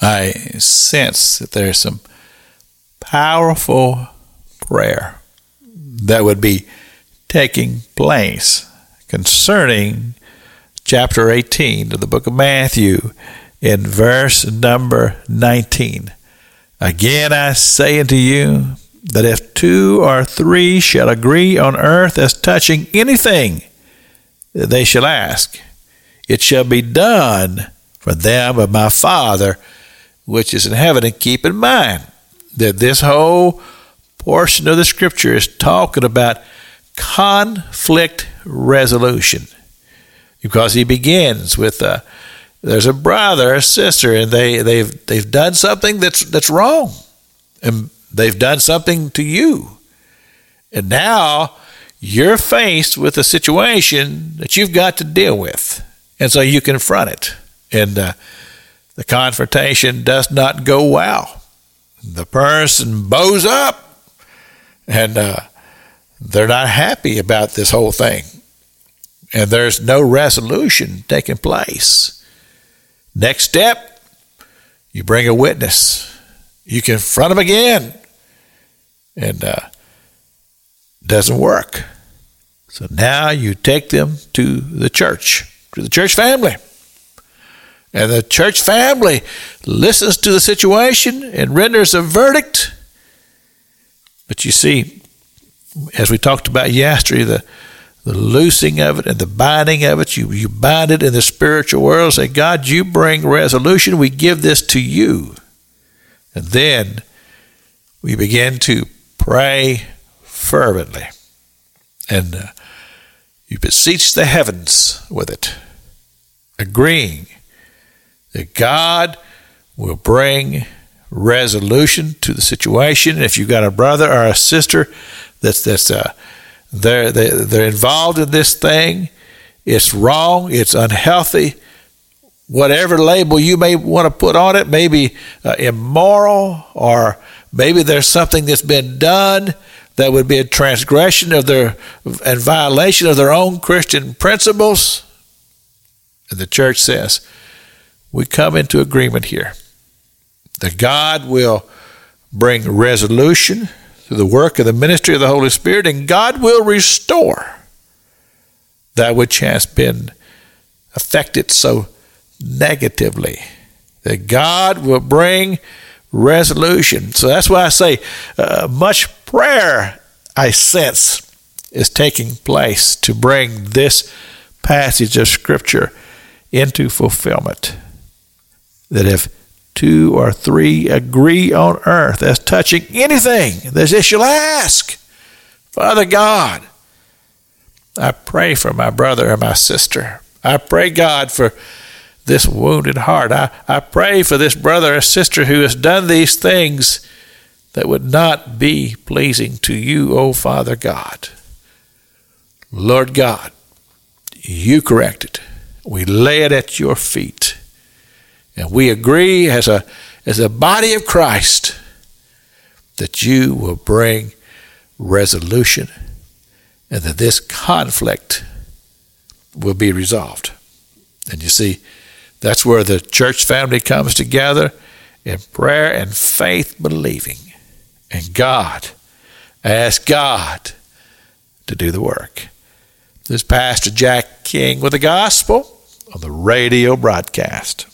I sense that there's some powerful prayer that would be taking place concerning chapter 18 of the book of Matthew in verse number 19. Again I say unto you that if two or three shall agree on earth as touching anything that they shall ask, it shall be done for them of my Father which is in heaven. And keep in mind that this whole portion of the scripture is talking about conflict resolution. Because he begins with a, there's a brother or sister and they they've they've done something that's that's wrong. And they've done something to you. And now you're faced with a situation that you've got to deal with. And so you confront it. And uh, the confrontation does not go well the person bows up and uh, they're not happy about this whole thing and there's no resolution taking place. Next step, you bring a witness. You confront them again, and uh, doesn't work. So now you take them to the church, to the church family. And the church family listens to the situation and renders a verdict. But you see, as we talked about yesterday, the the loosing of it and the binding of it. You, you bind it in the spiritual world. Say, God, you bring resolution. We give this to you. And then we begin to pray fervently. And uh, you beseech the heavens with it, agreeing that God will bring resolution to the situation. If you've got a brother or a sister that's, that's, uh, they're, they, they're involved in this thing. It's wrong. It's unhealthy. Whatever label you may want to put on it, maybe uh, immoral, or maybe there's something that's been done that would be a transgression of their and violation of their own Christian principles. And the church says, we come into agreement here that God will bring resolution through the work of the ministry of the Holy Spirit, and God will restore that which has been affected so negatively. That God will bring resolution. So that's why I say uh, much prayer I sense is taking place to bring this passage of Scripture into fulfillment. That if two or three agree on earth as touching anything that they shall ask. Father God, I pray for my brother and my sister. I pray, God, for this wounded heart. I, I pray for this brother or sister who has done these things that would not be pleasing to you, O Father God. Lord God, you correct it. We lay it at your feet. And we agree as a, as a body of Christ that you will bring resolution and that this conflict will be resolved. And you see, that's where the church family comes together in prayer and faith believing. And God, ask God to do the work. This is Pastor Jack King with the gospel on the radio broadcast.